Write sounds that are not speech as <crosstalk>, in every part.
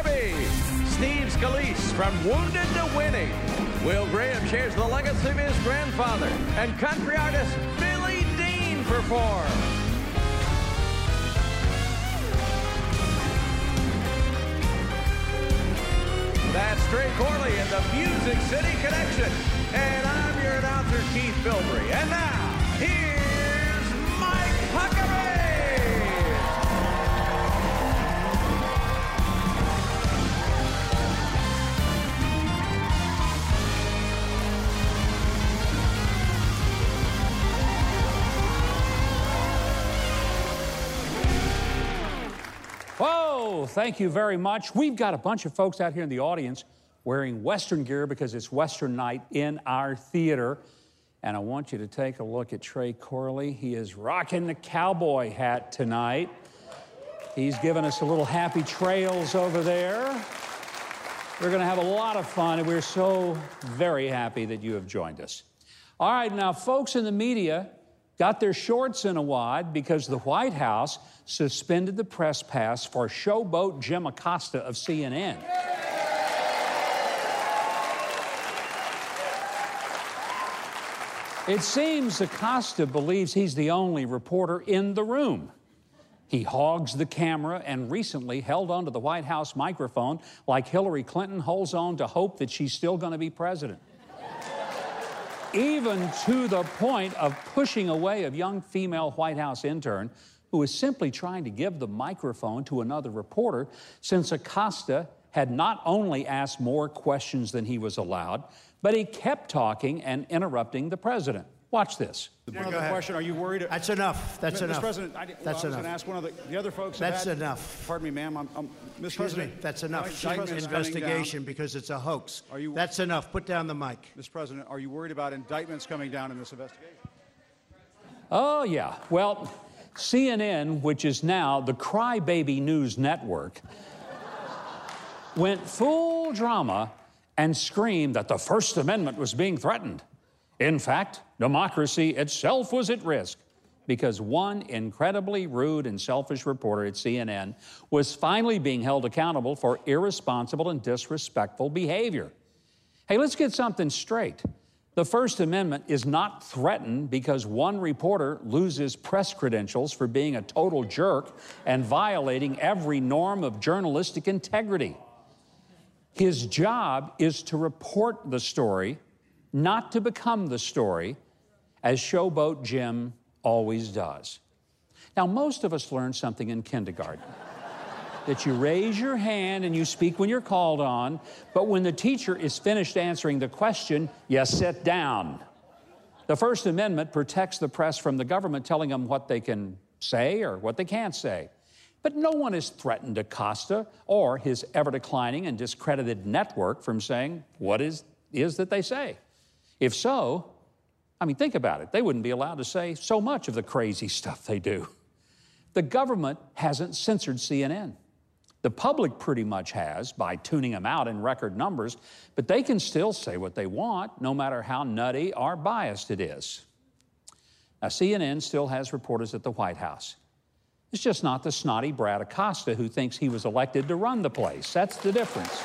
Huckabee. Steve Scalise from Wounded to Winning. Will Graham shares the legacy of his grandfather. And country artist Billy Dean performs. That's Trey Corley in the Music City Connection. And I'm your announcer, Keith Bilbrey. And now, here's Mike Huckabee. Whoa, thank you very much. We've got a bunch of folks out here in the audience wearing Western gear because it's Western night in our theater. And I want you to take a look at Trey Corley. He is rocking the cowboy hat tonight. He's giving us a little happy trails over there. We're going to have a lot of fun, and we're so very happy that you have joined us. All right, now, folks in the media got their shorts in a wad because the White House suspended the press pass for showboat Jim Acosta of CNN. It seems Acosta believes he's the only reporter in the room. He hogs the camera and recently held onto the White House microphone like Hillary Clinton holds on to hope that she's still going to be president. Even to the point of pushing away a young female White House intern who was simply trying to give the microphone to another reporter since Acosta had not only asked more questions than he was allowed, but he kept talking and interrupting the president. Watch this. One other question: Are you worried? That's enough. That's Mr. enough. President, I, well, That's I was enough. going to ask one of the, the other folks. That's had- enough. Pardon me, ma'am. I'm, I'm, Mr. Excuse President, me. That's enough. indictments coming Investigation because it's a hoax. Are you- That's enough. Put down the mic. Down, Mr. President, are you worried about indictments coming down in this investigation? Oh, yeah. Well, CNN, which is now the Crybaby News Network, went full drama and screamed that the First Amendment was being threatened. In fact, democracy itself was at risk because one incredibly rude and selfish reporter at CNN was finally being held accountable for irresponsible and disrespectful behavior. Hey, let's get something straight. The First Amendment is not threatened because one reporter loses press credentials for being a total jerk and violating every norm of journalistic integrity. His job is to report the story, not to become the story, as Showboat Jim always does. Now, most of us learn something in kindergarten that you raise your hand and you speak when you're called on, but when the teacher is finished answering the question, you sit down. The First Amendment protects the press from the government telling them what they can say or what they can't say. But no one has threatened Acosta or his ever declining and discredited network from saying what is, is that they say. If so, I mean, think about it. They wouldn't be allowed to say so much of the crazy stuff they do. The government hasn't censored CNN. The public pretty much has by tuning them out in record numbers, but they can still say what they want, no matter how nutty or biased it is. Now, CNN still has reporters at the White House. It's just not the snotty Brad Acosta who thinks he was elected to run the place. That's the difference.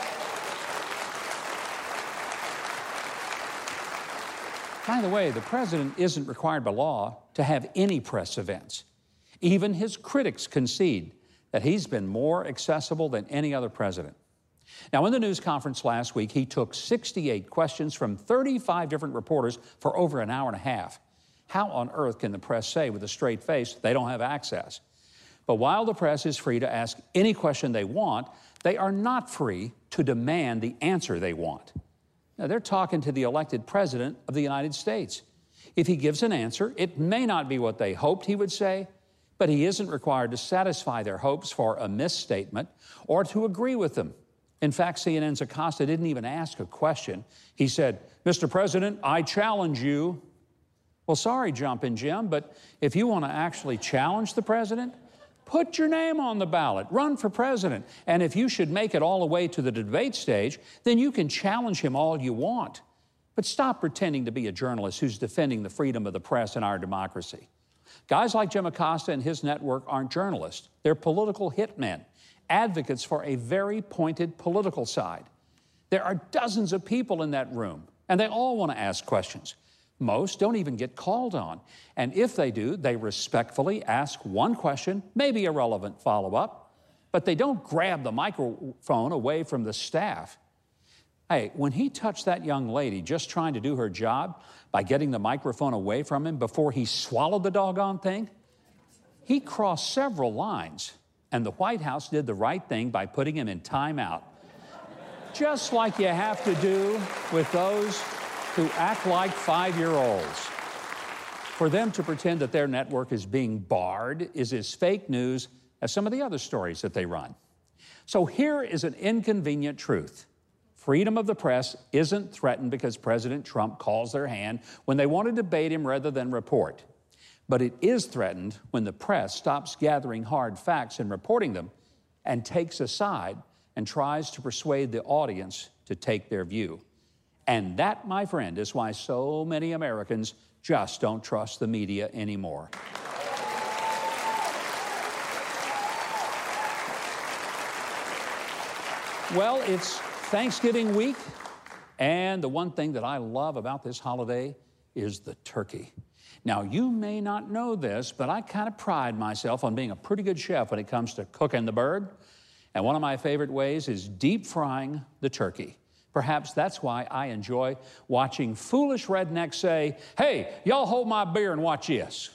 By the way, the president isn't required by law to have any press events. Even his critics concede that he's been more accessible than any other president. Now, in the news conference last week, he took 68 questions from 35 different reporters for over an hour and a half. How on earth can the press say with a straight face they don't have access? But while the press is free to ask any question they want, they are not free to demand the answer they want. Now, they're talking to the elected president of the United States. If he gives an answer, it may not be what they hoped he would say, but he isn't required to satisfy their hopes for a misstatement or to agree with them. In fact, CNN's Acosta didn't even ask a question. He said, Mr. President, I challenge you. Well, sorry, Jumpin' Jim, but if you want to actually challenge the president, put your name on the ballot, run for president. And if you should make it all the way to the debate stage, then you can challenge him all you want. But stop pretending to be a journalist who's defending the freedom of the press and our democracy. Guys like Jim Acosta and his network aren't journalists, they're political hitmen. advocates for a very pointed political side. There are dozens of people in that room, and they all want to ask questions. Most don't even get called on. And if they do, they respectfully ask one question, maybe a relevant follow up, but they don't grab the microphone away from the staff. Hey, when he touched that young lady just trying to do her job by getting the microphone away from him before he swallowed the doggone thing, he crossed several lines, and the White House did the right thing by putting him in timeout. Just like you have to do with those who act like five year olds. For them to pretend that their network is being barred is as fake news as some of the other stories that they run. So here is an inconvenient truth. Freedom of the press isn't threatened because President Trump calls their hand when they want to debate him rather than report. But it is threatened when the press stops gathering hard facts and reporting them and takes a side and tries to persuade the audience to take their view. And that, my friend, is why so many Americans just don't trust the media anymore. Well, it's Thanksgiving week, and the one thing that I love about this holiday is the turkey. Now, you may not know this, but I kind of pride myself on being a pretty good chef when it comes to cooking the bird. And one of my favorite ways is deep frying the turkey. Perhaps that's why I enjoy watching foolish rednecks say, Hey, y'all hold my beer and watch this.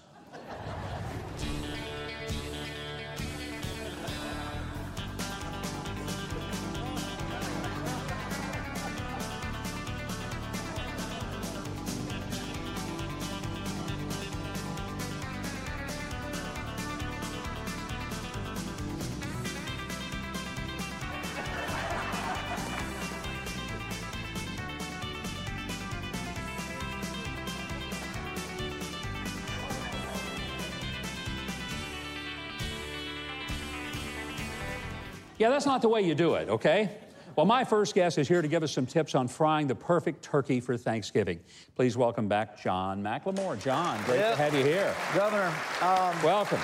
Yeah, that's not the way you do it, okay? Well, my first guest is here to give us some tips on frying the perfect turkey for Thanksgiving. Please welcome back John McLemore. John, great Yep. to have you here. Governor, um, Welcome.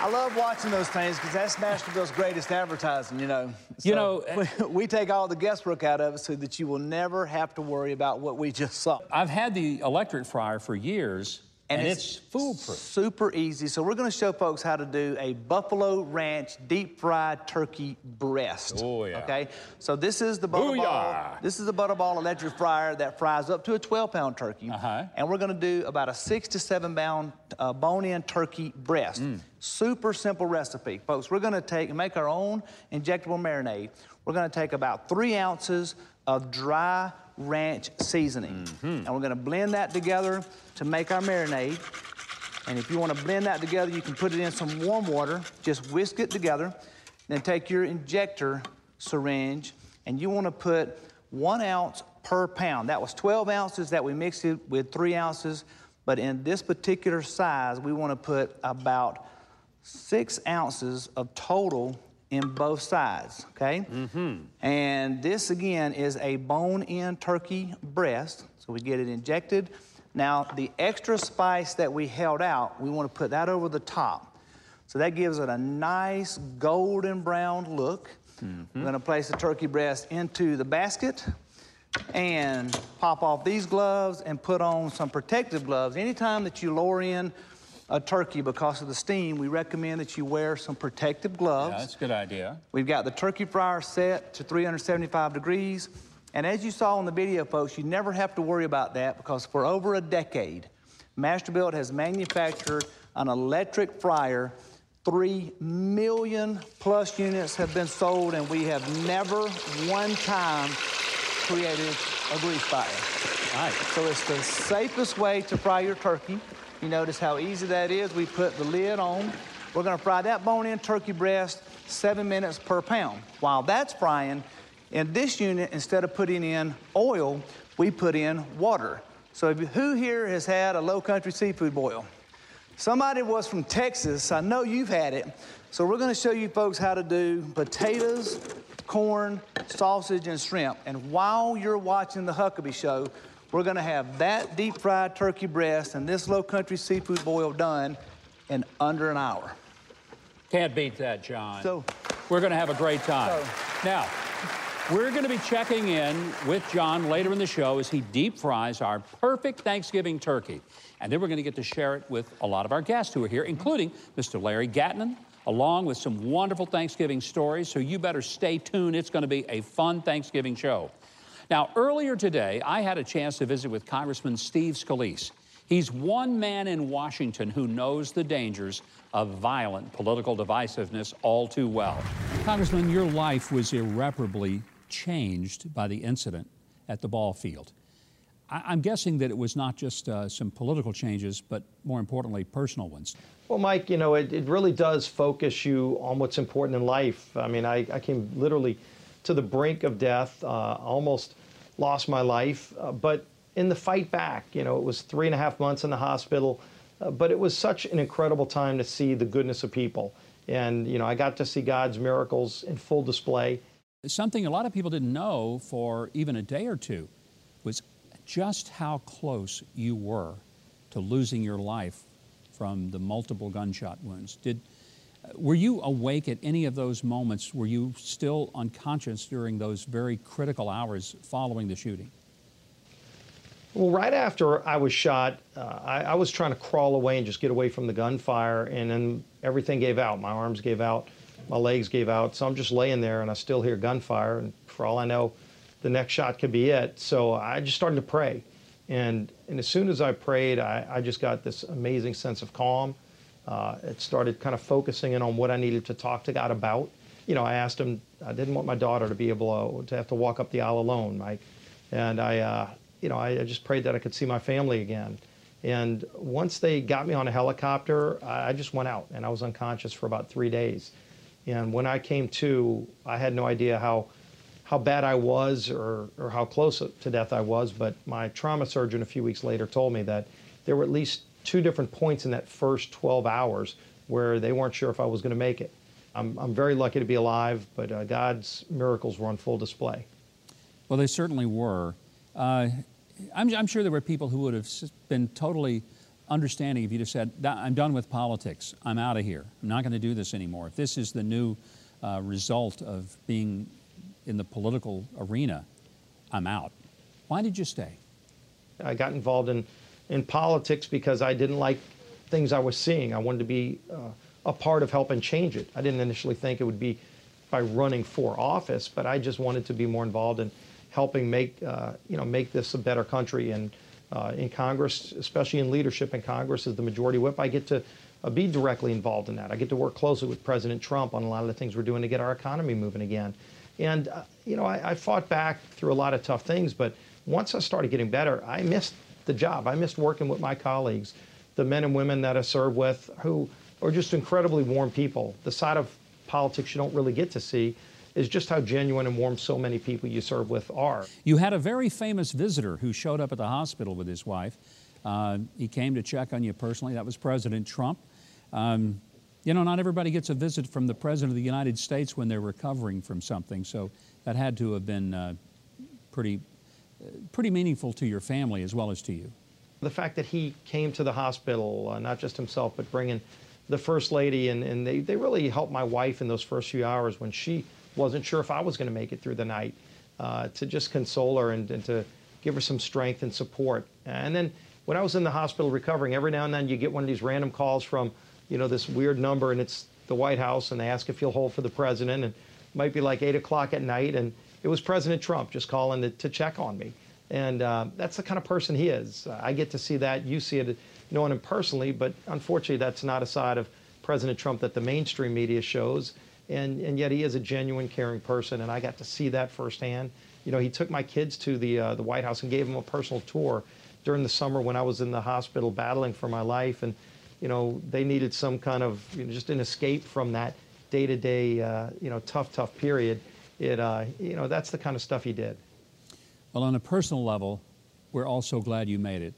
I love watching those things because that's Masterbuilt's greatest advertising, you know. You know, we, <laughs> we take all the guesswork out of it so that you will never have to worry about what we just saw. I've had the electric fryer for years, and, And it's, it's foolproof. Super easy. So we're going to show folks how to do a Buffalo Ranch deep fried turkey breast. Oh, yeah. Okay. So this is the butterball. Booyah. This is the butterball electric fryer that fries up to a 12-pound turkey. Uh-huh. And we're going to do about a six to seven-pound uh, bone-in turkey breast. Mm. Super simple recipe, folks. We're going to take and make our own injectable marinade. We're going to take about three ounces of dry ranch seasoning. Mm-hmm. And we're going to blend that together to make our marinade. And if you want to blend that together, you can put it in some warm water, just whisk it together, then take your injector syringe, and you want to put one ounce per pound. That was 12 ounces that we mixed it with three ounces, but in this particular size, we want to put about six ounces of total in both sides, okay? Mm-hmm. And this again is a bone in turkey breast, so we get it injected. Now, the extra spice that we held out, we want to put that over the top. So that gives it a nice golden brown look. We're going to place the turkey breast into the basket and pop off these gloves and put on some protective gloves. Anytime that you lower in a turkey because of the steam, we recommend that you wear some protective gloves. Yeah, that's a good idea. We've got the turkey fryer set to 375 degrees. And as you saw in the video, folks, you never have to worry about that because for over a decade, Masterbuilt has manufactured an electric fryer. Three million plus units have been sold, and we have never one time created a grease fire. Nice. So it's the safest way to fry your turkey. You notice how easy that is. We put the lid on. We're gonna fry that bone-in turkey breast seven minutes per pound. While that's frying, in this unit, instead of putting in oil, we put in water. So if, who here has had a low country seafood boil? Somebody was from Texas. I know you've had it. So we're going to show you folks how to do potatoes, corn, sausage, and shrimp. And while you're watching the Huckabee Show, we're going to have that deep fried turkey breast and this low country seafood boil done in under an hour. Can't beat that, John. So We're going to have a great time. Now, we're going to be checking in with John later in the show as he deep fries our perfect Thanksgiving turkey. And then we're going to get to share it with a lot of our guests who are here, including Mr. Larry Gatlin, along with some wonderful Thanksgiving stories. So you better stay tuned. It's going to be a fun Thanksgiving show. Now, earlier today, I had a chance to visit with Congressman Steve Scalise. He's one man in Washington who knows the dangers of violent political divisiveness all too well. Congressman, your life was irreparably changed by the incident at the ball field. I- am guessing that it was not just uh, some political changes, but more importantly, personal ones. Well, Mike, you know, it, it really does focus you on what's important in life. I mean, I, I came literally to the brink of death, uh, almost lost my life, uh, but in the fight back, you know, it was three and a half months in the hospital, uh, but it was such an incredible time to see the goodness of people. And, you know, I got to see God's miracles in full display. Something a lot of people didn't know for even a day or two was just how close you were to losing your life from the multiple gunshot wounds. Did, were you awake at any of those moments? Were you still unconscious during those very critical hours following the shooting? Well, right after I was shot, uh, I, I, was trying to crawl away and just get away from the gunfire, and then everything gave out. My arms gave out, my legs gave out. So I'm just laying there, and I still hear gunfire. And for all I know, the next shot could be it. So I just started to pray, and and as soon as I prayed, I, I just got this amazing sense of calm. Uh, it started kind of focusing in on what I needed to talk to God about. You know, I asked him. I didn't want my daughter to be able to have to walk up the aisle alone, Mike, and I. Uh, you know, I, I, just prayed that I could see my family again. And once they got me on a helicopter, I, I just went out and I was unconscious for about three days. And when I came to, I had no idea how how bad I was or, or how close to death I was, but my trauma surgeon a few weeks later told me that there were at least two different points in that first 12 hours where they weren't sure if I was going to make it. I'm, I'm very lucky to be alive, but uh, God's miracles were on full display. Well, they certainly were. Uh, I'm, I'm, sure there were people who would have been totally understanding if you just said, I'm done with politics. I'm out of here. I'm not going to do this anymore. If this is the new uh, result of being in the political arena, I'm out. Why did you stay? I got involved in, in politics because I didn't like things I was seeing. I wanted to be uh, a part of helping change it. I didn't initially think it would be by running for office, but I just wanted to be more involved in helping make uh, you know make this a better country. And uh, in Congress, especially in leadership in Congress, as the majority whip, I get to uh, be directly involved in that. I get to work closely with President Trump on a lot of the things we're doing to get our economy moving again. And uh, you know, I, I fought back through a lot of tough things, but once I started getting better, I missed the job. I missed working with my colleagues, the men and women that I serve with, who are just incredibly warm people. The side of politics you don't really get to see is just how genuine and warm so many people you serve with are. You had a very famous visitor who showed up at the hospital with his wife. Uh, he came to check on you personally. That was President Trump. Um, you know, not everybody gets a visit from the President of the United States when they're recovering from something, so that had to have been uh, pretty, pretty meaningful to your family as well as to you. The fact that he came to the hospital, uh, not just himself, but bringing the First Lady, and, and they, they really helped my wife in those first few hours when she wasn't sure if I was going to make it through the night, uh, to just console her and, and, to give her some strength and support. And then when I was in the hospital recovering, every now and then you get one of these random calls from, you know, this weird number, and it's the White House, and they ask if you'll hold for the president, and it might be like 8 o'clock at night, and it was President Trump just calling to, to check on me. And uh, that's the kind of person he is. I get to see that. You see it knowing him personally, but unfortunately, that's not a side of President Trump that the mainstream media shows and, and yet he is a genuine, caring person, and I got to see that firsthand. You know, he took my kids to the, uh, the White House and gave them a personal tour during the summer when I was in the hospital battling for my life, and, you know, they needed some kind of, you know, just an escape from that day-to-day, uh, you know, tough, tough period. It, uh, you know, that's the kind of stuff he did. Well, on a personal level, we're all so glad you made it.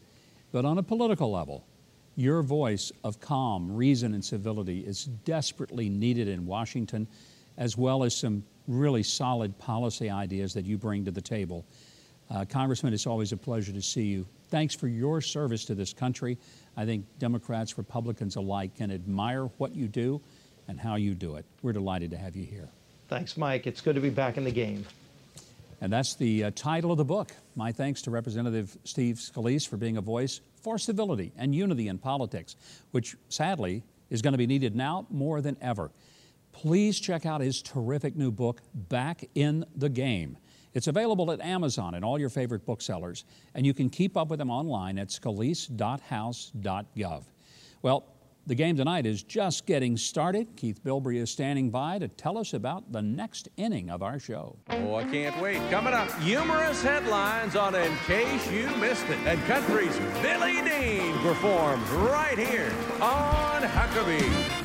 But on a political level, your voice of calm, reason, and civility is desperately needed in Washington, as well as some really solid policy ideas that you bring to the table. Uh, Congressman, it's always a pleasure to see you. Thanks for your service to this country. I think Democrats, Republicans alike can admire what you do and how you do it. We're delighted to have you here. Thanks, Mike. It's good to be back in the game. And that's the uh, title of the book. My thanks to Representative Steve Scalise for being a voice for civility and unity in politics, which sadly is going to be needed now more than ever. Please check out his terrific new book, Back in the Game. It's available at Amazon and all your favorite booksellers, and you can keep up with him online at scalise.house.gov. Well, the game tonight is just getting started. Keith Bilbrey is standing by to tell us about the next inning of our show. Oh, I can't wait. Coming up, humorous headlines on In Case You Missed It. And country's Billy Dean performs right here on Huckabee.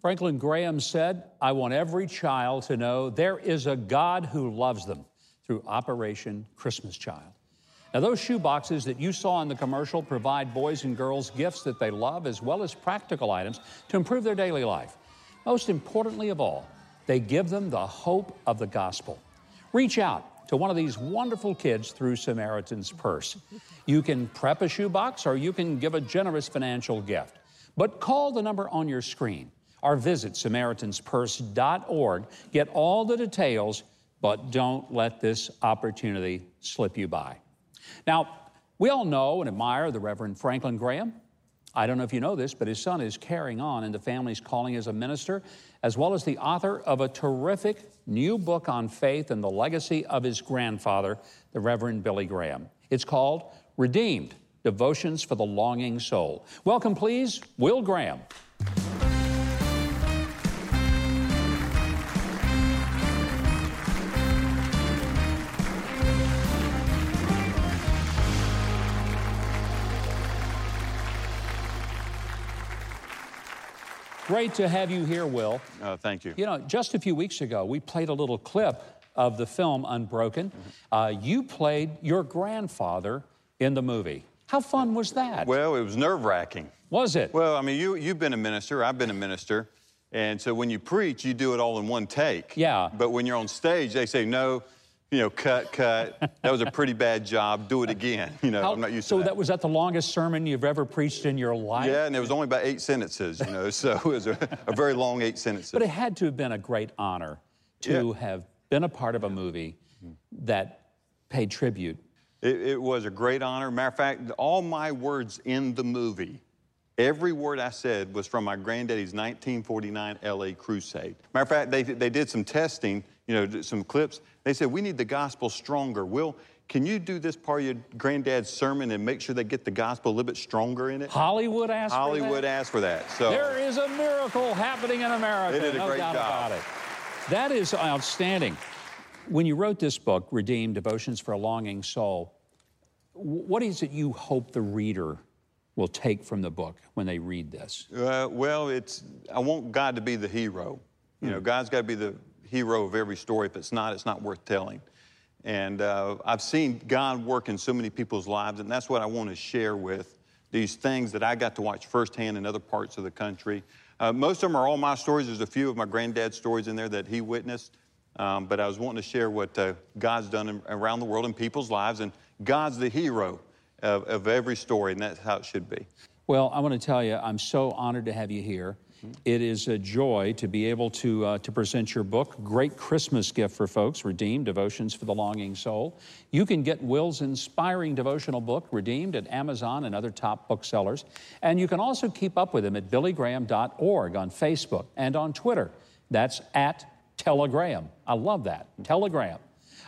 Franklin Graham said, I want every child to know there is a God who loves them through Operation Christmas Child. Now, those shoe boxes that you saw in the commercial provide boys and girls gifts that they love as well as practical items to improve their daily life. Most importantly of all, they give them the hope of the gospel. Reach out to one of these wonderful kids through Samaritan's Purse. You can prep a shoebox or you can give a generous financial gift. But call the number on your screen or visit SamaritansPurse.org. Get all the details, but don't let this opportunity slip you by. Now, we all know and admire the Reverend Franklin Graham. I don't know if you know this, but his son is carrying on in the family's calling as a minister, as well as the author of a terrific new book on faith and the legacy of his grandfather, the Reverend Billy Graham. It's called Redeemed Devotions for the Longing Soul. Welcome, please, Will Graham. Great to have you here, Will. Uh, thank you. You know, just a few weeks ago, we played a little clip of the film Unbroken. Mm-hmm. Uh, you played your grandfather in the movie. How fun was that? Well, it was nerve wracking. was it? Well, I mean, you, you've been a minister, I've been a minister. And so when you preach, you do it all in one take. Yeah. But when you're on stage, they say, no, you know, cut, cut. That was a pretty bad job. Do it again. You know, How- I'm not used so to that. that was that the longest sermon you've ever preached in your life? Yeah, and it was only about eight sentences, you know, <laughs> so it was a, a very long eight sentences. But it had to have been a great honor to Yeah. have been a part of a movie that paid tribute. It, it was a great honor. Matter of fact, all my words in the movie, every word I said was from my granddaddy's 1949 LA crusade. Matter of fact, they, they did some testing, you know, some clips. They said, We need the gospel stronger. Will, can you do this part of your granddad's sermon and make sure they get the gospel a little bit stronger in it? Hollywood asked Hollywood for that? asked for that. So There is a miracle happening in America. They did a no great doubt job. about it. That is outstanding. When you wrote this book, Redeemed Devotions for a Longing Soul, what is it you hope the reader will take from the book when they read this? Uh, well, it's I want God to be the hero. You know, God's got to be the hero of every story. If it's not, it's not worth telling. And uh, I've seen God work in so many people's lives, and that's what I want to share with these things that I got to watch firsthand in other parts of the country. Uh, most of them are all my stories. There's a few of my granddad's stories in there that he witnessed. Um, but I was wanting to share what uh, God's done in, around the world in people's lives, and God's the hero of, of every story, and that's how it should be. Well, I want to tell you, I'm so honored to have you here. It is a joy to be able to, uh, to present your book. Great Christmas gift for folks, Redeemed Devotions for the Longing Soul. You can get Will's inspiring devotional book, Redeemed, at Amazon and other top booksellers. And you can also keep up with him at billygraham.org on Facebook and on Twitter. That's at Telegram. I love that. Telegram.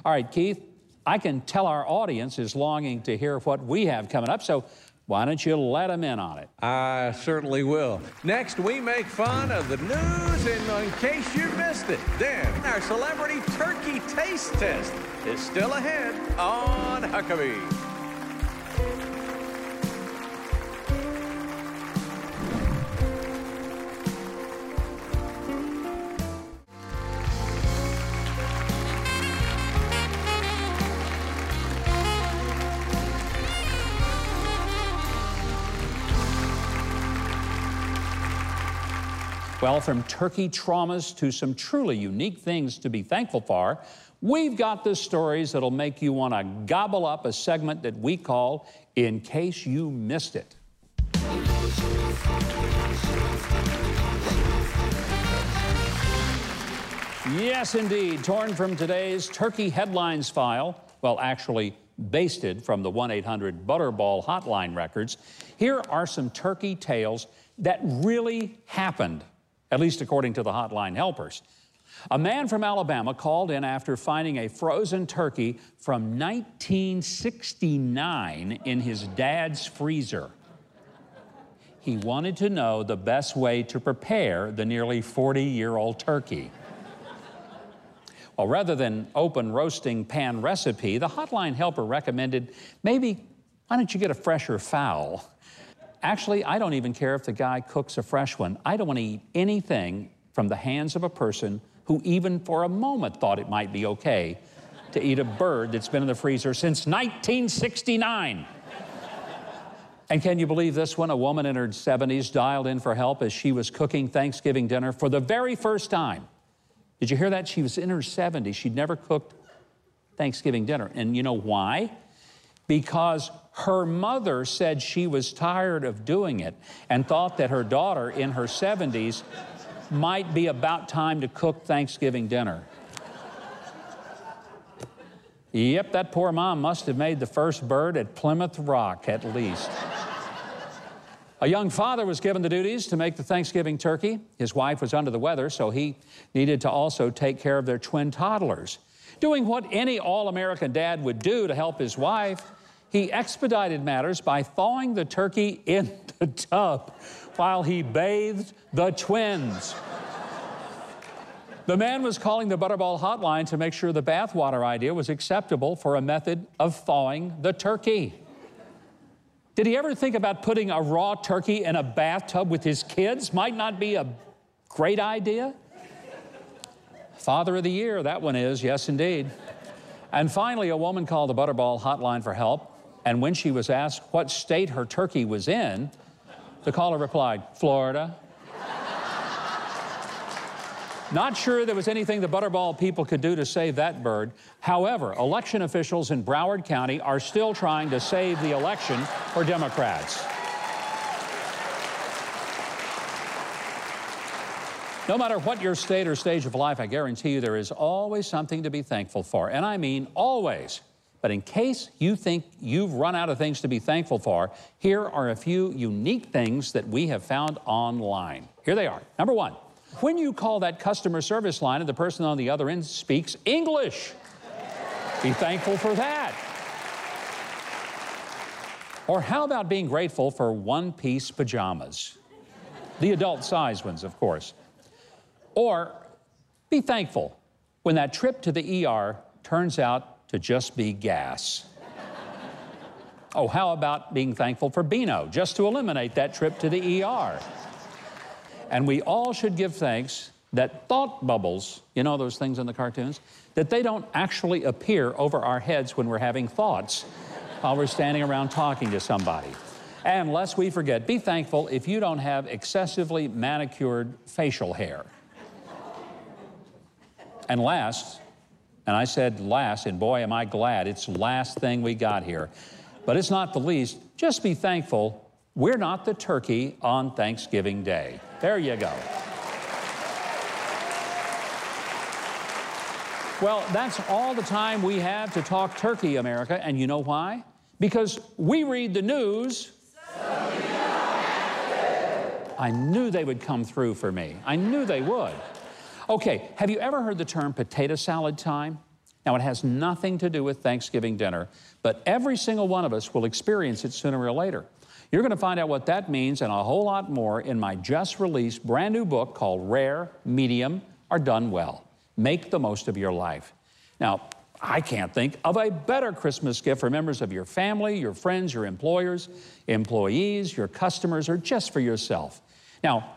All right, Keith, I can tell our audience is longing to hear what we have coming up, so why don't you let them in on it? I certainly will. Next, we make fun of the news, and in case you missed it, then our celebrity turkey taste test is still ahead on Huckabee. Well, from turkey traumas to some truly unique things to be thankful for, we've got the stories that'll make you want to gobble up a segment that we call In Case You Missed It. Yes, indeed. Torn from today's Turkey Headlines file, well, actually, basted from the 1 800 Butterball hotline records, here are some turkey tales that really happened, at least according to the hotline helpers. A man from Alabama called in after finding a frozen turkey from 1969 in his dad's freezer. He wanted to know the best way to prepare the nearly 40 year old turkey. Well, rather than open roasting pan recipe, the hotline helper recommended maybe, why don't you get a fresher fowl? Actually, I don't even care if the guy cooks a fresh one. I don't want to eat anything from the hands of a person who even for a moment thought it might be okay to eat a bird that's been in the freezer since 1969. And can you believe this one? A woman in her 70s dialed in for help as she was cooking Thanksgiving dinner for the very first time. Did you hear that? She was in her 70s. She'd never cooked Thanksgiving dinner. And you know why? Because her mother said she was tired of doing it and thought that her daughter in her 70s might be about time to cook Thanksgiving dinner. Yep, that poor mom must have made the first bird at Plymouth Rock at least. A young father was given the duties to make the Thanksgiving turkey. His wife was under the weather, so he needed to also take care of their twin toddlers. Doing what any all American dad would do to help his wife, he expedited matters by thawing the turkey in <laughs> the tub while he bathed the twins. The man was calling the Butterball hotline to make sure the bathwater idea was acceptable for a method of thawing the turkey. Did he ever think about putting a raw turkey in a bathtub with his kids? Might not be a great idea. Father of the Year, that one is, yes, indeed. And finally, a woman called the Butterball hotline for help. And when she was asked what state her turkey was in, the caller replied, Florida. Not sure there was anything the Butterball people could do to save that bird. However, election officials in Broward County are still trying to save the election for Democrats. No matter what your state or stage of life, I guarantee you there is always something to be thankful for. And I mean always. But in case you think you've run out of things to be thankful for, here are a few unique things that we have found online. Here they are. Number one, when you call that customer service line and the person on the other end speaks English. Be thankful for that. Or how about being grateful for one piece pajamas? The adult size ones, of course. Or be thankful when that trip to the ER turns out to just be gas. oh, how about being thankful for Beano, just to eliminate that trip to the ER? And we all should give thanks that thought bubbles, you know those things in the cartoons, that they don't actually appear over our heads when we're having thoughts while we're standing around talking to somebody. And lest we forget, be thankful if you don't have excessively manicured facial hair. And last, and I said last, and boy, am I glad it's last thing we got here. But it's not the least, just be thankful we're not the turkey on Thanksgiving Day. There you go. Well, that's all the time we have to talk turkey, America. And you know why? Because we read the news. I knew they would come through for me. I knew they would. Okay, have you ever heard the term potato salad time? Now, it has nothing to do with Thanksgiving dinner, but every single one of us will experience it sooner or later. You're going to find out what that means and a whole lot more in my just released brand new book called Rare, Medium, or Done Well. Make the most of your life. Now, I can't think of a better Christmas gift for members of your family, your friends, your employers, employees, your customers, or just for yourself. Now,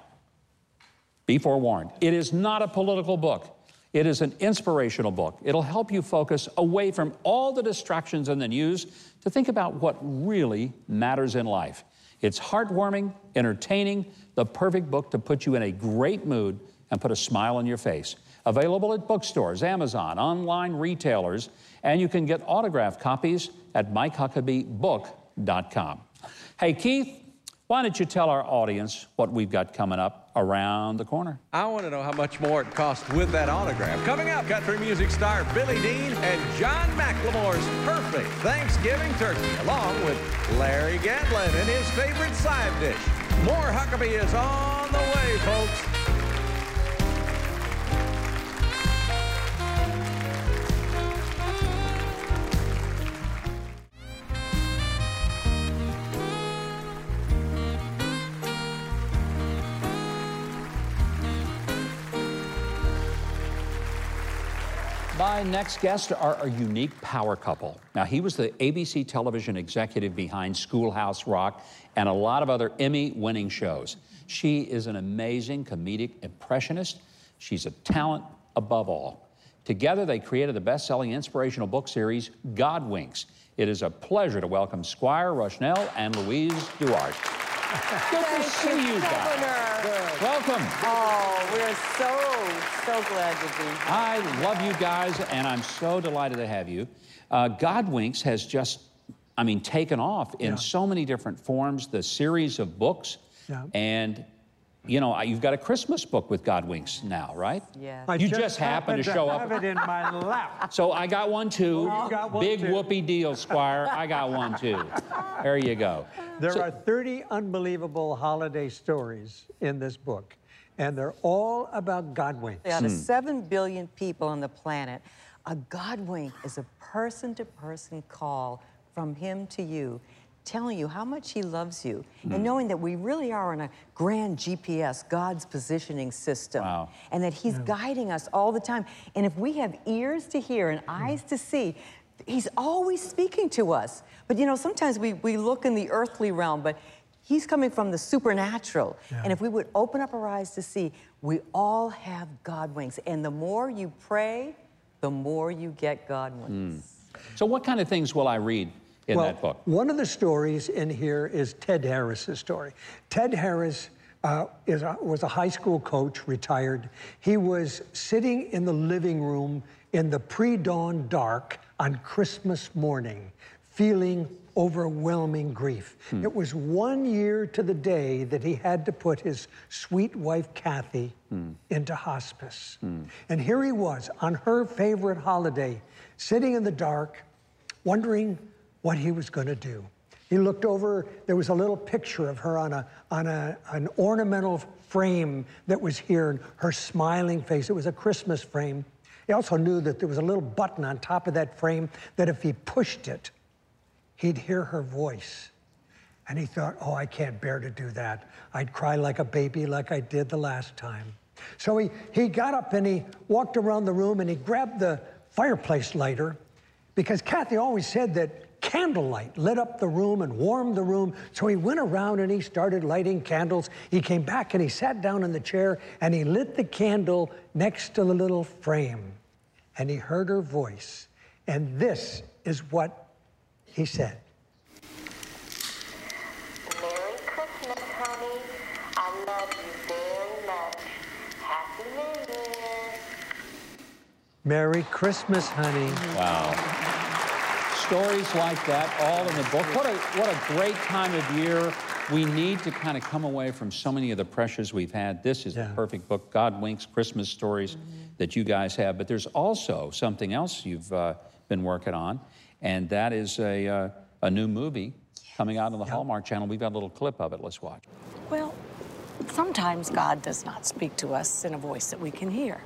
be forewarned, it is not a political book. It is an inspirational book. It'll help you focus away from all the distractions in the news to think about what really matters in life. It's heartwarming, entertaining, the perfect book to put you in a great mood and put a smile on your face. Available at bookstores, Amazon, online retailers, and you can get autographed copies at MikeHuckabeeBook.com. Hey, Keith, why don't you tell our audience what we've got coming up around the corner? I want to know how much more it costs with that autograph. Coming up, country music star Billy Dean and John McLemore's perfect Thanksgiving turkey, along with Larry Gatlin and his favorite side dish. More Huckabee is on the way, folks. My next guests are a unique power couple. Now, he was the ABC television executive behind Schoolhouse Rock and a lot of other Emmy winning shows. She is an amazing comedic impressionist. She's a talent above all. Together, they created the best selling inspirational book series, God Winks. It is a pleasure to welcome Squire Rushnell and Louise DuArt. Good to see you guys. Welcome. Oh, we're so, so glad to be here. I love you guys, and I'm so delighted to have you. Uh, Godwinks has just, I mean, taken off in so many different forms. The series of books, Yeah. and you know, you've got a Christmas book with Godwinks now, right? Yes. I You just happened to show up. have it in my lap. <laughs> So I got one too. You got one, Big too. whoopee deal, Squire. I got one too. There you go. There So- are 30 unbelievable holiday stories in this book, and they're all about Godwinks. Out of hmm. 7 billion people on the planet, a God wink is a person to person call from Him to you, telling you how much He loves you, and hmm. knowing that we really are on a grand GPS, God's positioning system, Wow. and that He's guiding us all the time. And if we have ears to hear and hmm. eyes to see, He's always speaking to us. But you know, sometimes we, we look in the earthly realm, but He's coming from the supernatural. And if we would open up our eyes to see, we all have God winks. And the more you pray, the more you get God winks. Hmm. So what kind of things will I read in well, that book? one of the stories in here is Ted Harris's story. Ted Harris uh, is a, was a high school coach, retired. He was sitting in the living room in the pre dawn dark on Christmas morning, feeling overwhelming grief. Hmm. It was one year to the day that he had to put his sweet wife, Kathy, hmm. into hospice. Hmm. And here he was on her favorite holiday, sitting in the dark, wondering what he was going to do. He looked over, there was a little picture of her on, a, on a, an ornamental frame that was here, and her smiling face. It was a Christmas frame. He also knew that there was a little button on top of that frame that if he pushed it, he'd hear her voice. And he thought, oh, I can't bear to do that. I'd cry like a baby like I did the last time. So he, he got up and he walked around the room and he grabbed the fireplace lighter because Kathy always said that candlelight lit up the room and warmed the room. So he went around and he started lighting candles. He came back and he sat down in the chair and he lit the candle next to the little frame. And he heard her voice. And this is what he said. Merry Christmas, honey. I love you very much. Happy New Year. Merry Christmas, honey. Wow. Stories like that, all in the book. What a, what a great time of year. We need to kind of come away from so many of the pressures we've had. This is Yeah. the perfect book, God Winks, Christmas stories that you guys have. But there's also something else you've uh, been working on, and that is a, uh, a new movie coming out on the Hallmark Channel. We've got a little clip of it. Let's watch. Well, sometimes God does not speak to us in a voice that we can hear.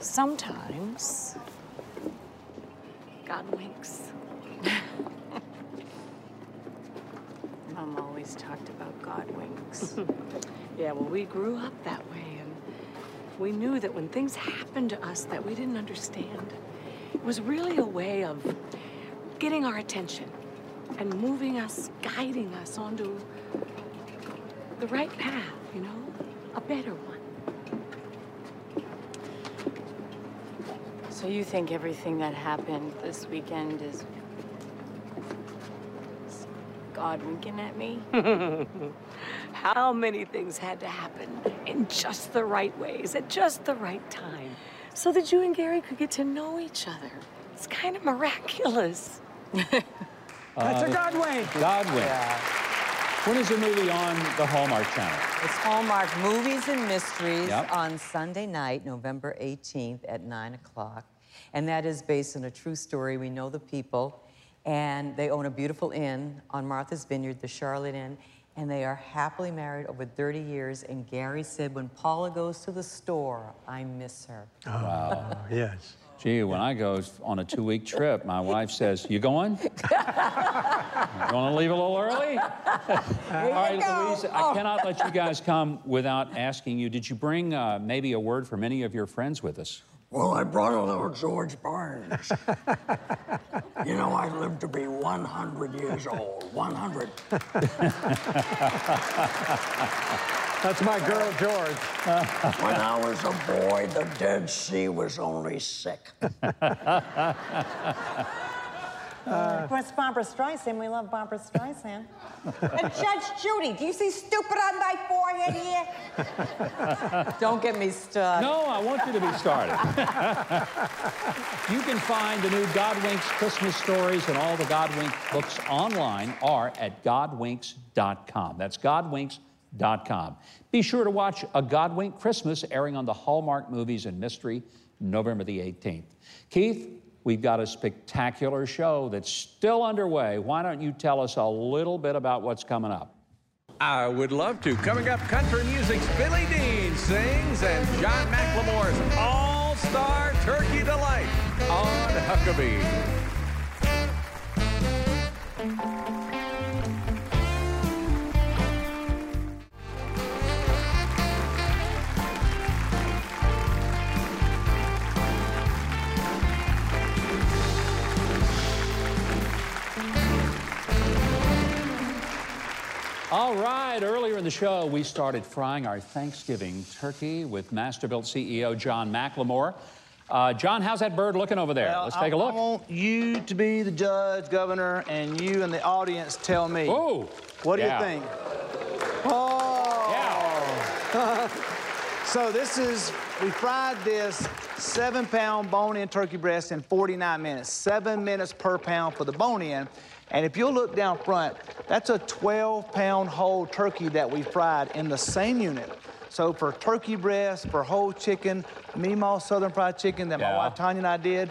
Sometimes God winks. <laughs> Mom always talked about God winks. <laughs> yeah, well, we grew up that way, and we knew that when things happened to us that we didn't understand, it was really a way of getting our attention and moving us, guiding us onto the right path, you know, a better one. So you think everything that happened this weekend is is God winking at me? <laughs> how many things had to happen in just the right ways at just the right time so that you and Gary could get to know each other. It's kind of miraculous. <laughs> That's a God wink. God wink. When is the movie on the Hallmark Channel? It's Hallmark Movies and Mysteries Yep. on Sunday night, November 18th at 9 o'clock. And that is based on a true story. We know the people, and they own a beautiful inn on Martha's Vineyard, the Charlotte Inn, and they are happily married over 30 years. And Gary said, when Paula goes to the store, I miss her. Wow. yes. Gee, when I go on a two-week trip, my wife says, "You going? <laughs> you want to leave a little early?" <laughs> All right, Louise, I cannot let you guys come without asking you. Did you bring uh, maybe a word from any of your friends with us? Well, I brought a little George Burns. <laughs> you know, I live to be 100 years old. 100. <laughs> That's my girl, George. <laughs> when I was a boy, the Dead Sea was only sick. Uh, What's Barbra Streisand? We love Barbra Streisand. <laughs> and Judge Judy, do you see stupid on my forehead here? <laughs> Don't get me started. No, I want you to be started. <laughs> you can find the new Godwinks Christmas stories and all the Godwink books online are at godwinks.com. That's godwinks.com. Be sure to watch A Godwink Christmas airing on the Hallmark Movies and Mystery November the 18th. Keith, we've got a spectacular show that's still underway. Why don't you tell us a little bit about what's coming up? I would love to. Coming up, country music's Billy Dean sings and John McLemore's All Star Turkey Delight on Huckabee. All right, earlier in the show, we started frying our Thanksgiving turkey with Masterbuilt CEO John McLemore. Uh, John, how's that bird looking over there? Well, Let's take a look. I want you to be the judge, Governor, and you and the audience tell me. Whoa. What do Yeah. you think? Oh. Yeah. <laughs> so this is, we fried this seven pound bone-in turkey breast in 49 minutes. Seven minutes per pound for the bone-in. And if you'll look down front, that's a 12 pound whole turkey that we fried in the same unit. So for turkey breast, for whole chicken, Meemaw Southern Fried Chicken that my wife Tanya and I did,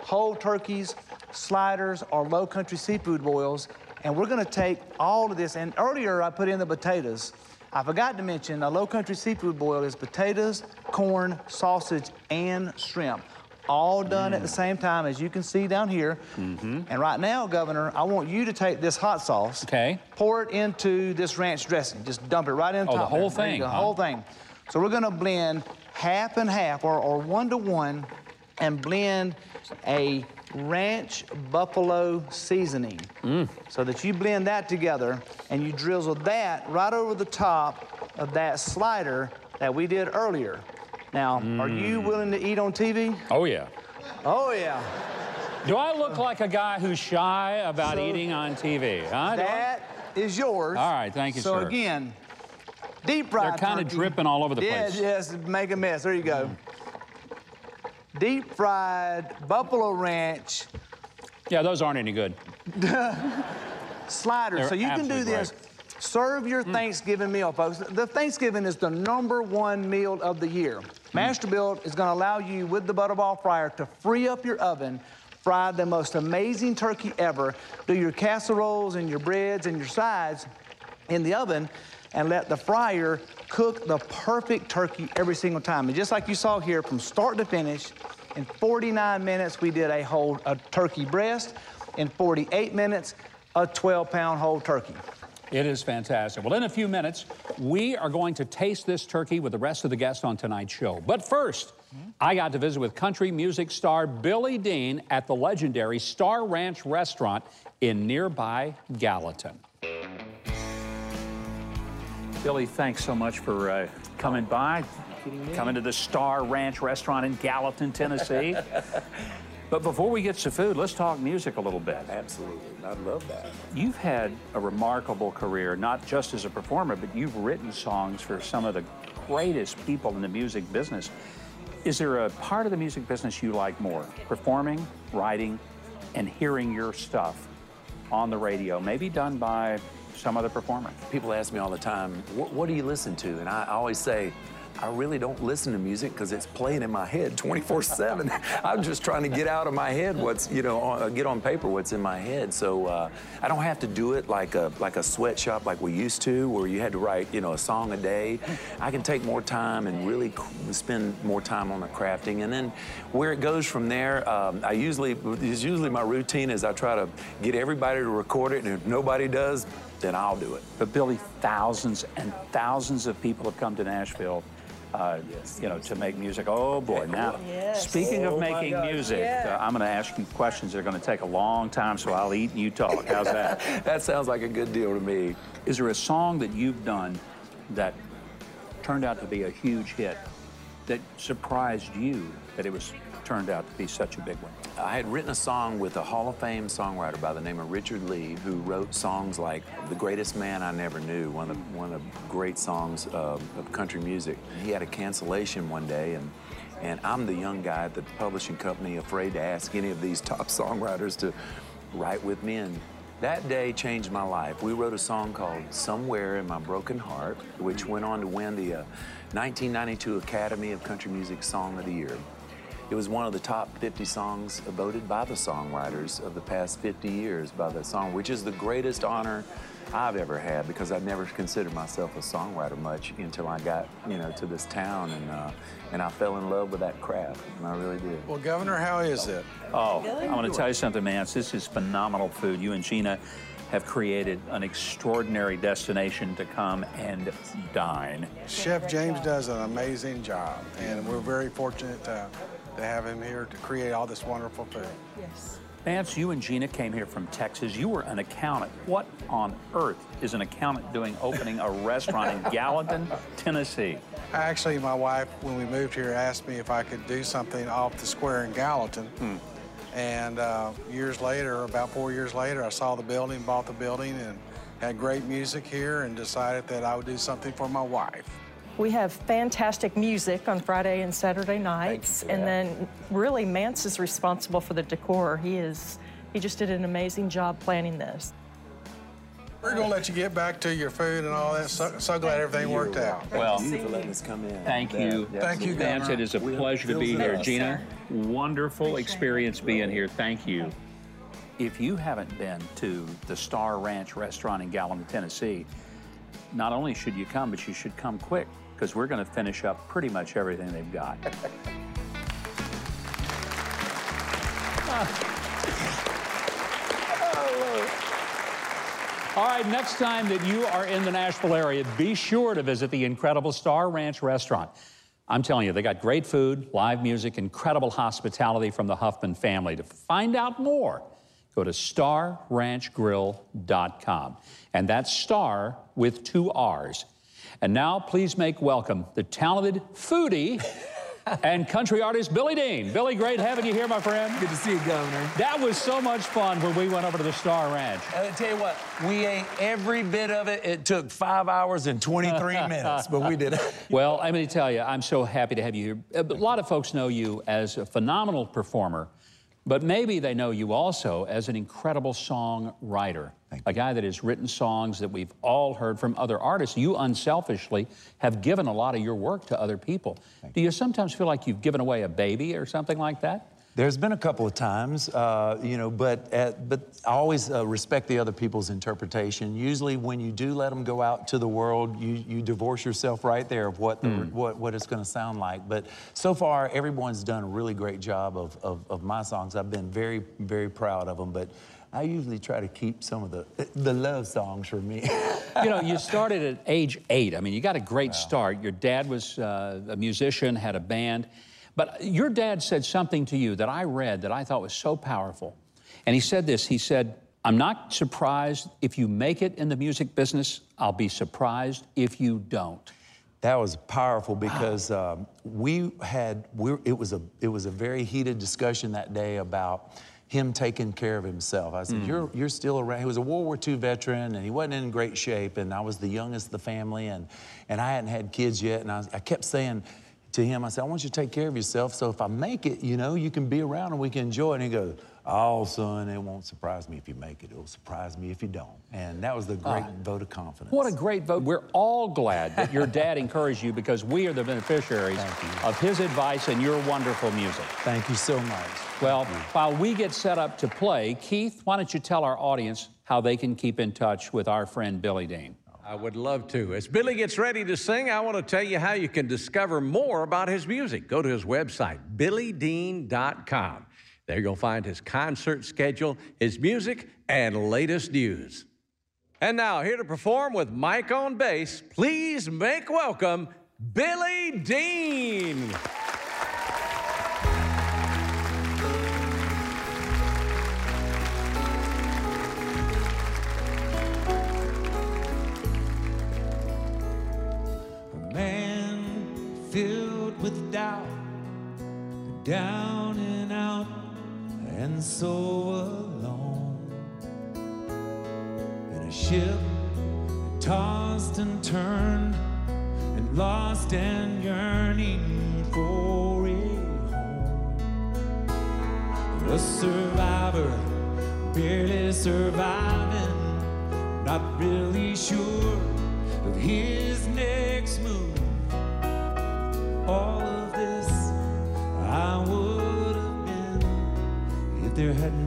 whole turkeys, sliders, or low country seafood boils. And we're gonna take all of this, and earlier I put in the potatoes. I forgot to mention a low country seafood boil is potatoes, corn, sausage, and shrimp. All done at the same time, as you can see down here. And right now, Governor, I want you to take this hot sauce. Okay. Pour it into this ranch dressing. Just dump it right in Oh, the top. whole there. Thing, go, huh? whole thing. So we're gonna blend half and half, or, or one to one, and blend a ranch buffalo seasoning. Mm. So that you blend that together and you drizzle that right over the top of that slider that we did earlier. Now, are you willing to eat on TV? Mm. Oh, yeah. Oh, yeah. Do I look like a guy who's shy about So- eating on TV? Huh? That is yours. All right, thank you, so sir. So again, deep fried They're kinda dripping all over the yes, place. Yes, make a mess. There you go. Deep fried buffalo ranch Yeah, those aren't any good. <laughs> sliders. They're so you can do this. Serve your Thanksgiving meal, folks. The Thanksgiving is the number one meal of the year. Masterbuilt is going to allow you, with the Butterball fryer, to free up your oven, fry the most amazing turkey ever, do your casseroles and your breads and your sides in the oven, and let the fryer cook the perfect turkey every single time. And just like you saw here, from start to finish, in 49 minutes, we did a whole a turkey breast. In 48 minutes, a 12 pound whole turkey. It is fantastic. Well, in a few minutes, we are going to taste this turkey with the rest of the guests on tonight's show. But first, I got to visit with country music star Billy Dean at the legendary Star Ranch restaurant in nearby Gallatin. Billy, thanks so much for uh, coming by, coming to the Star Ranch restaurant in Gallatin, Tennessee. <laughs> But before we get to food, let's talk music a little bit. Absolutely. I love that. You've had a remarkable career, not just as a performer, but you've written songs for some of the greatest people in the music business. Is there a part of the music business you like more? Performing, writing, and hearing your stuff on the radio, maybe done by some other performer? People ask me all the time, what, what do you listen to? And I always say, I really don't listen to music because it's playing in my head 24/7. <laughs> I'm just trying to get out of my head what's you know on, get on paper what's in my head. So uh, I don't have to do it like a like a sweatshop like we used to, where you had to write you know a song a day. I can take more time and really spend more time on the crafting, and then where it goes from there, um, I usually is usually my routine is I try to get everybody to record it, and if nobody does, then I'll do it. But Billy, thousands and thousands of people have come to Nashville. Uh, you know, to make music. Oh boy! Now, Yes. speaking Oh, of making music, Yeah. uh, I'm going to ask you questions that are going to take a long time, so I'll eat and you talk. How's that? <laughs> that sounds like a good deal to me. Is there a song that you've done that turned out to be a huge hit that surprised you that it was turned out to be such a big one? I had written a song with a Hall of Fame songwriter by the name of Richard Leigh, who wrote songs like "The Greatest Man I Never Knew," one of the, one of the great songs uh, of country music. He had a cancellation one day, and and I'm the young guy at the publishing company, afraid to ask any of these top <laughs> songwriters to write with me. And that day changed my life. We wrote a song called "Somewhere in My Broken Heart," which went on to win the uh, 1992 Academy of Country Music Song of the Year. It was one of the top 50 songs voted by the songwriters of the past 50 years by the song, which is the greatest honor I've ever had because I never considered myself a songwriter much until I got, you know, to this town and uh, and I fell in love with that craft, and I really did. Well, Governor, how is it? Oh, I want to tell you something, man. This is phenomenal food. You and Gina have created an extraordinary destination to come and dine. Chef James does an amazing job, and we're very fortunate to, to have him here to create all this wonderful food. Yes. Vance, you and Gina came here from Texas. You were an accountant. What on earth is an accountant doing opening a restaurant in <laughs> Gallatin, Tennessee? Actually, my wife, when we moved here, asked me if I could do something off the square in Gallatin. Hmm. And uh, years later, about four years later, I saw the building, bought the building, and had great music here, and decided that I would do something for my wife. We have fantastic music on Friday and Saturday nights, and then really Vance is responsible for the decor. He is, he just did an amazing job planning this. We're going to let you get back to your food and all that. So, so glad everything worked out. Well, Thank you for letting us come in. Thank you. Thank you, Vance. It is a pleasure to be here. Gina, wonderful experience being here. Thank you. If you haven't been to the Star Ranch restaurant in Gallatin, Tennessee, not only should you come, but you should come quick because we're going to finish up pretty much everything they've got. <laughs> All right, next time that you are in the Nashville area, be sure to visit the incredible Star Ranch restaurant. I'm telling you, they got great food, live music, incredible hospitality from the Huffman family. To find out more, go to starranchgrill.com. And that's star with two R's. And now, please make welcome the talented foodie <laughs> and country artist Billy Dean. Billy, great having you here, my friend. Good to see you, Governor. That was so much fun when we went over to the Star Ranch. I tell you what, we ate every bit of it. It took five hours and 23 <laughs> minutes, but we did it. Well, I'm going to tell you, I'm so happy to have you here. A lot of folks know you as a phenomenal performer, but maybe they know you also as an incredible songwriter, a guy that has written songs that we've all heard from other artists. You unselfishly have given a lot of your work to other people. Do you sometimes feel like you've given away a baby or something like that? There's been a couple of times, uh, you know, but at, but I always uh, respect the other people's interpretation. Usually, when you do let them go out to the world, you you divorce yourself right there of what the, what what it's going to sound like. But so far, everyone's done a really great job of, of of my songs. I've been very very proud of them, but. I usually try to keep some of the the love songs for me. <laughs> you know, you started at age eight. I mean, you got a great start. Your dad was uh, a musician, had a band. But your dad said something to you that I read that I thought was so powerful. And he said this He said, I'm not surprised if you make it in the music business, I'll be surprised if you don't. That was powerful because um, we had we it was a it was a very heated discussion that day about him taking care of himself. I said, Mm. "You're you're still around." He was a World War II veteran, and he wasn't in great shape. And I was the youngest of the family, and and I hadn't had kids yet. And I, was- I kept saying to him, I said, "I want you to take care of yourself. So if I make it, you know, you can be around and we can enjoy." it." And he goes. Oh, son, it won't surprise me if you make it. It'll surprise me if you don't. And that was the great Ah. vote of confidence. What a great vote. We're all glad that your dad encouraged you because we are the beneficiaries of his advice and your wonderful music. Thank you so much. Well, while we get set up to play, Keith, why don't you tell our audience how they can keep in touch with our friend Billy Dean? I would love to. As Billy gets ready to sing, I want to tell you how you can discover more about his music. Go to his website, billydean.com. There you'll find his concert schedule, his music, and latest news. And now, here to perform with Mike on bass, please make welcome Billy Dean. With doubt, down and out, and so alone. In a ship tossed and turned, and lost and yearning for a home. A survivor, barely surviving, not really sure of his next move. All there hadn't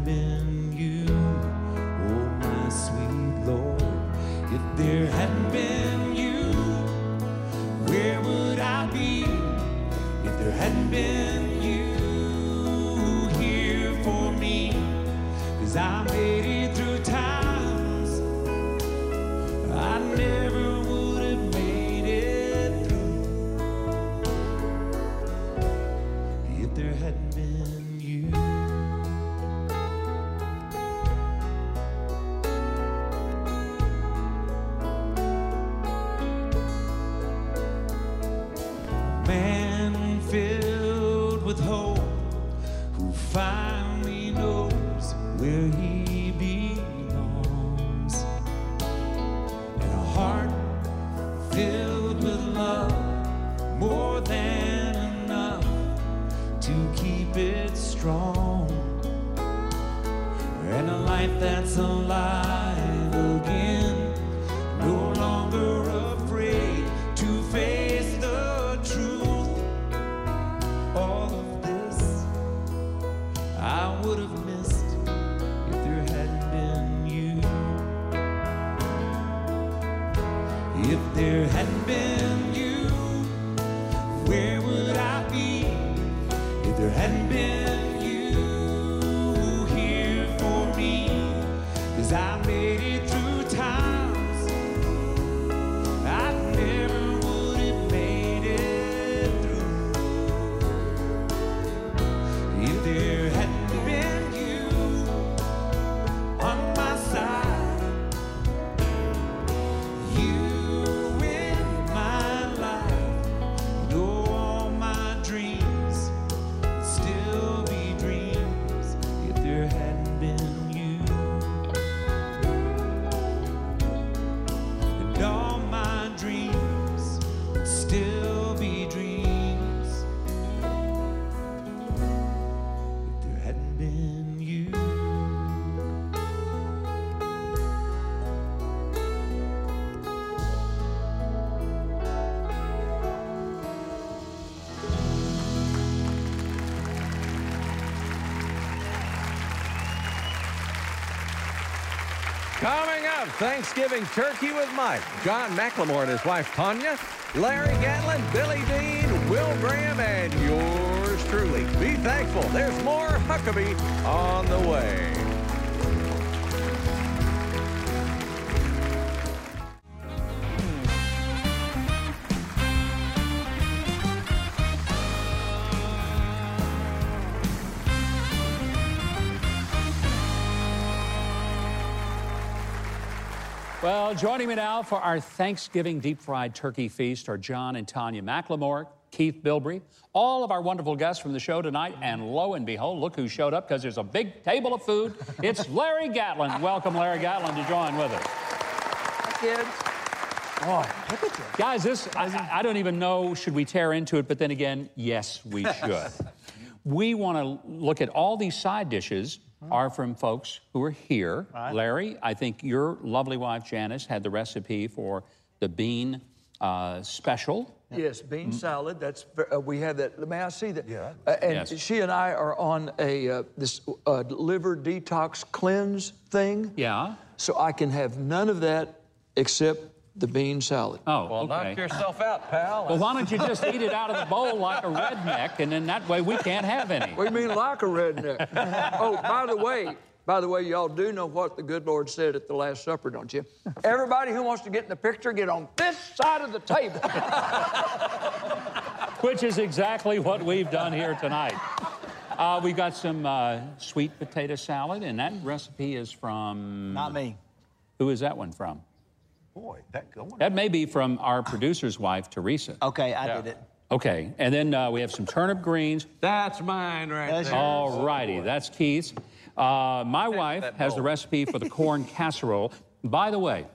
Up, Thanksgiving turkey with Mike, John McLemore and his wife Tanya, Larry Gatlin, Billy Dean, Will Graham, and yours truly. Be thankful. There's more Huckabee on the way. Well, joining me now for our Thanksgiving deep fried turkey feast are John and Tanya McLemore, Keith Bilbrey, all of our wonderful guests from the show tonight. And lo and behold, look who showed up because there's a big table of food. It's <laughs> Larry Gatlin. Welcome, Larry Gatlin, to join with us. kids. Boy, look at you. Guys, this, I, I don't even know, should we tear into it? But then again, yes, we <laughs> should. we want to look at all these side dishes are from folks who are here. Right. Larry, I think your lovely wife Janice had the recipe for the bean uh, special. Yes, bean salad. That's ver- uh, we have that. May I see that? Yeah. Uh, and Yes. she and I are on a uh, this uh, liver detox cleanse thing. Yeah. So I can have none of that except the bean salad. Oh, Well, knock yourself out, pal. Well, why don't you just eat it out of the bowl like a redneck, and then that way we can't have any. What do you mean like a redneck? oh, by the way, by the way, y'all do know what the good Lord said at the Last Supper, don't you? Everybody who wants to get in the picture, get on this side of the table. <laughs> Which is exactly what we've done here tonight. Uh, we've got some uh, sweet potato salad, and that recipe is from. Not me. Who is that one from? Boy, that good one. That may be from our producer's wife, Teresa. Okay, I did it. Okay, and then uh, we have some turnip greens. That's mine right That's there. All righty, that's Keith's. Uh, my wife that has the recipe for the corn <laughs> casserole. By the way,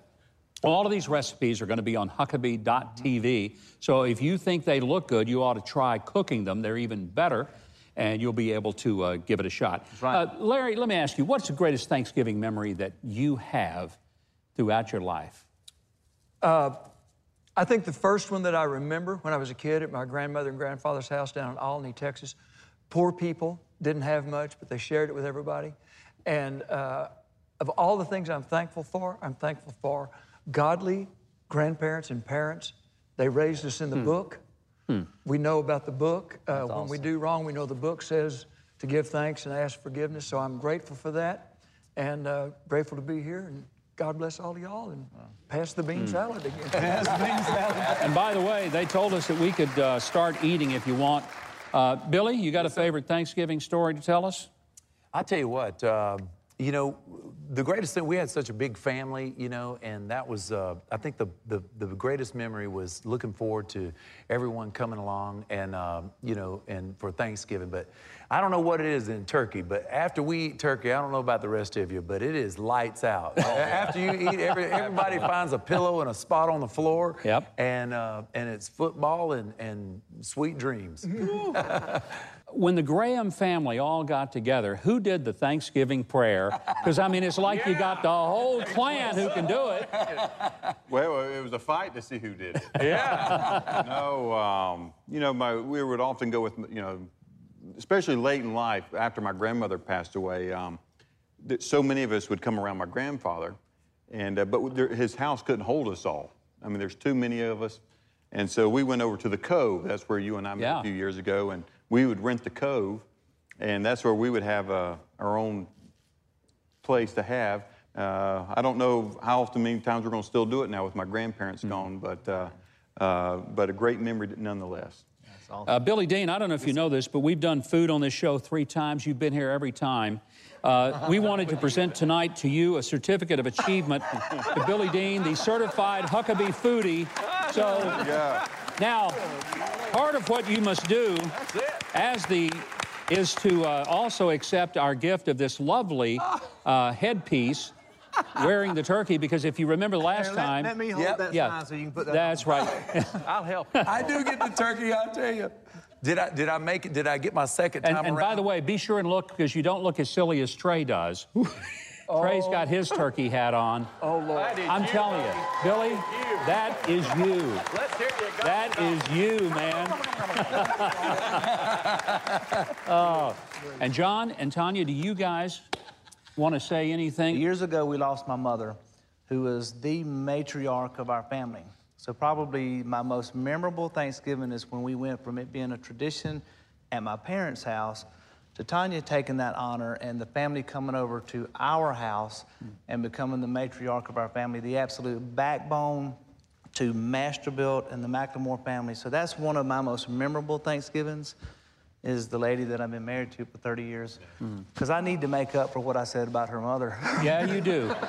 all of these recipes are going to be on Huckabee.tv. So if you think they look good, you ought to try cooking them. They're even better, and you'll be able to uh, give it a shot. right. Uh, Larry, let me ask you, what's the greatest Thanksgiving memory that you have throughout your life? Uh, I think the first one that I remember when I was a kid at my grandmother and grandfather's house down in Albany, Texas. Poor people didn't have much, but they shared it with everybody. And uh, of all the things I'm thankful for, I'm thankful for godly grandparents and parents. They raised us in the book. We know about the book. Uh, when we do wrong, we know the book says to give thanks and ask forgiveness. So I'm grateful for that and uh, grateful to be here. And God bless all of y'all and pass the bean salad again. <laughs> And by the way, they told us that we could uh, start eating if you want. Uh, Billy, you got a favorite Thanksgiving story to tell us? I tell you what, uh, you know, the greatest thing we had such a big family, you know, and that was uh, I think the, the the greatest memory was looking forward to everyone coming along and um, you know and for Thanksgiving. But I don't know what it is in turkey, but after we eat turkey, I don't know about the rest of you, but it is lights out. after you eat, every, everybody <laughs> finds a pillow and a spot on the floor. Yep. And uh, and it's football and and sweet dreams. <laughs> When the Graham family all got together, who did the Thanksgiving prayer? Because, I mean, it's like you got the whole clan who can do it. Well, it was a fight to see who did it. Yeah. no, um, you know, my, we would often go with, you know, especially late in life after my grandmother passed away. Um, that so many of us would come around my grandfather, and uh, but there, his house couldn't hold us all. I mean, there's too many of us, and so we went over to the Cove. That's where you and I met Yeah. a few years ago, and we would rent the Cove, and that's where we would have uh, our own place to have. Uh, I don't know how often, many times we're going to still do it now with my grandparents gone, but uh, uh, but a great memory nonetheless. Uh, Billy Dean, I don't know if you know this, but we've done food on this show three times. You've been here every time. Uh, we <laughs> wanted to present tonight to you a certificate of achievement to Billy Dean, the certified Huckabee foodie. So now, part of what you must do as the is to uh, also accept our gift of this lovely uh, headpiece wearing the turkey because if you remember last Here, let- time let me hold that sign so you can put that that's on. right <laughs> I'll help. I do get the turkey, I'll tell you. Did I did I make it? Did I get my second And, time and around? by the way, be sure and look because you don't look as silly as Trey does. Trey's got oh. his turkey hat on. <laughs> Oh, Lord. I'm telling you, Billy, that is you. Let's hear you go. That is you, man. <laughs> oh. And John and Tanya, do you guys want to say anything? Years ago, we lost my mother, who was the matriarch of our family. So, probably my most memorable Thanksgiving is when we went from it being a tradition at my parents' house to Tanya taking that honor and the family coming over to our house and becoming the matriarch of our family, the absolute backbone to Masterbuilt and the McLemore family. So, that's one of my most memorable Thanksgivings. Is the lady that I've been married to for 30 years. Because I need to make up for what I said about her mother. <laughs> Yeah, you do. <laughs>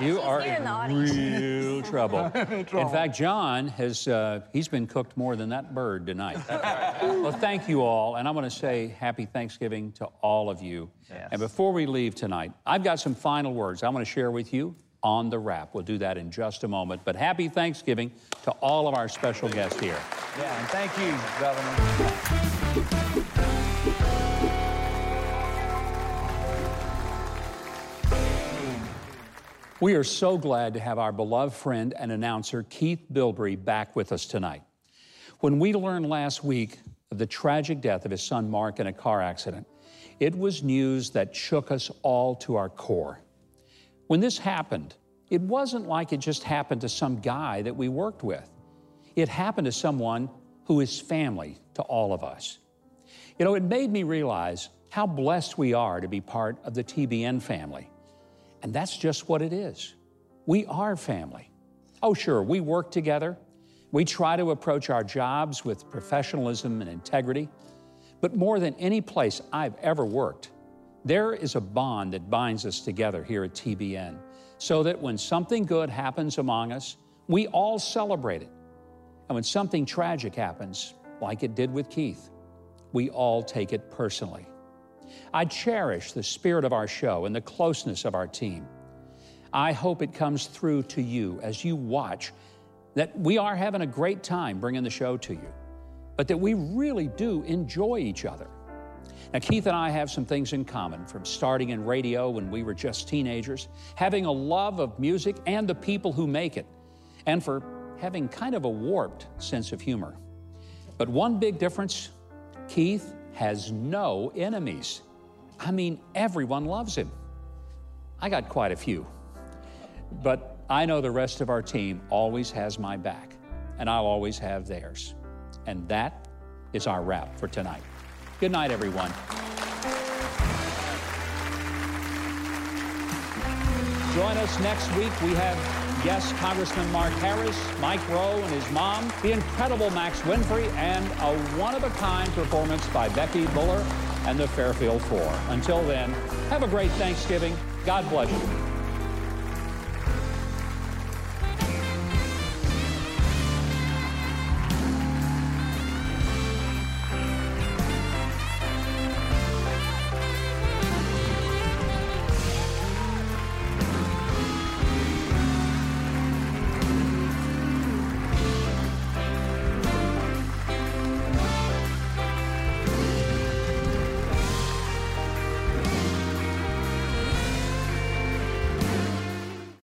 You are in real <laughs> trouble. In fact, John has, uh, he's been cooked more than that bird tonight. well, thank you all. And I want to say happy Thanksgiving to all of you. And before we leave tonight, I've got some final words I want to share with you on the wrap. We'll do that in just a moment. But happy Thanksgiving to all of our special guests here. Yeah, and thank you, Governor. We are so glad to have our beloved friend and announcer Keith Bilbrey back with us tonight. When we learned last week of the tragic death of his son Mark in a car accident, it was news that shook us all to our core. When this happened, it wasn't like it just happened to some guy that we worked with. It happened to someone who is family to all of us. You know, it made me realize how blessed we are to be part of the TBN family. And that's just what it is. We are family. Oh, sure, we work together. We try to approach our jobs with professionalism and integrity. But more than any place I've ever worked, there is a bond that binds us together here at TBN so that when something good happens among us, we all celebrate it. And when something tragic happens, like it did with Keith, we all take it personally. I cherish the spirit of our show and the closeness of our team. I hope it comes through to you as you watch that we are having a great time bringing the show to you, but that we really do enjoy each other. Now, Keith and I have some things in common from starting in radio when we were just teenagers, having a love of music and the people who make it, and for having kind of a warped sense of humor. But one big difference Keith has no enemies. I mean, everyone loves him. I got quite a few. But I know the rest of our team always has my back, and I'll always have theirs. And that is our wrap for tonight. Good night, everyone. Join us next week. We have Yes, Congressman Mark Harris, Mike Rowe and his mom, the incredible Max Winfrey, and a one-of-a-kind performance by Becky Buller and the Fairfield Four. Until then, have a great Thanksgiving. God bless you.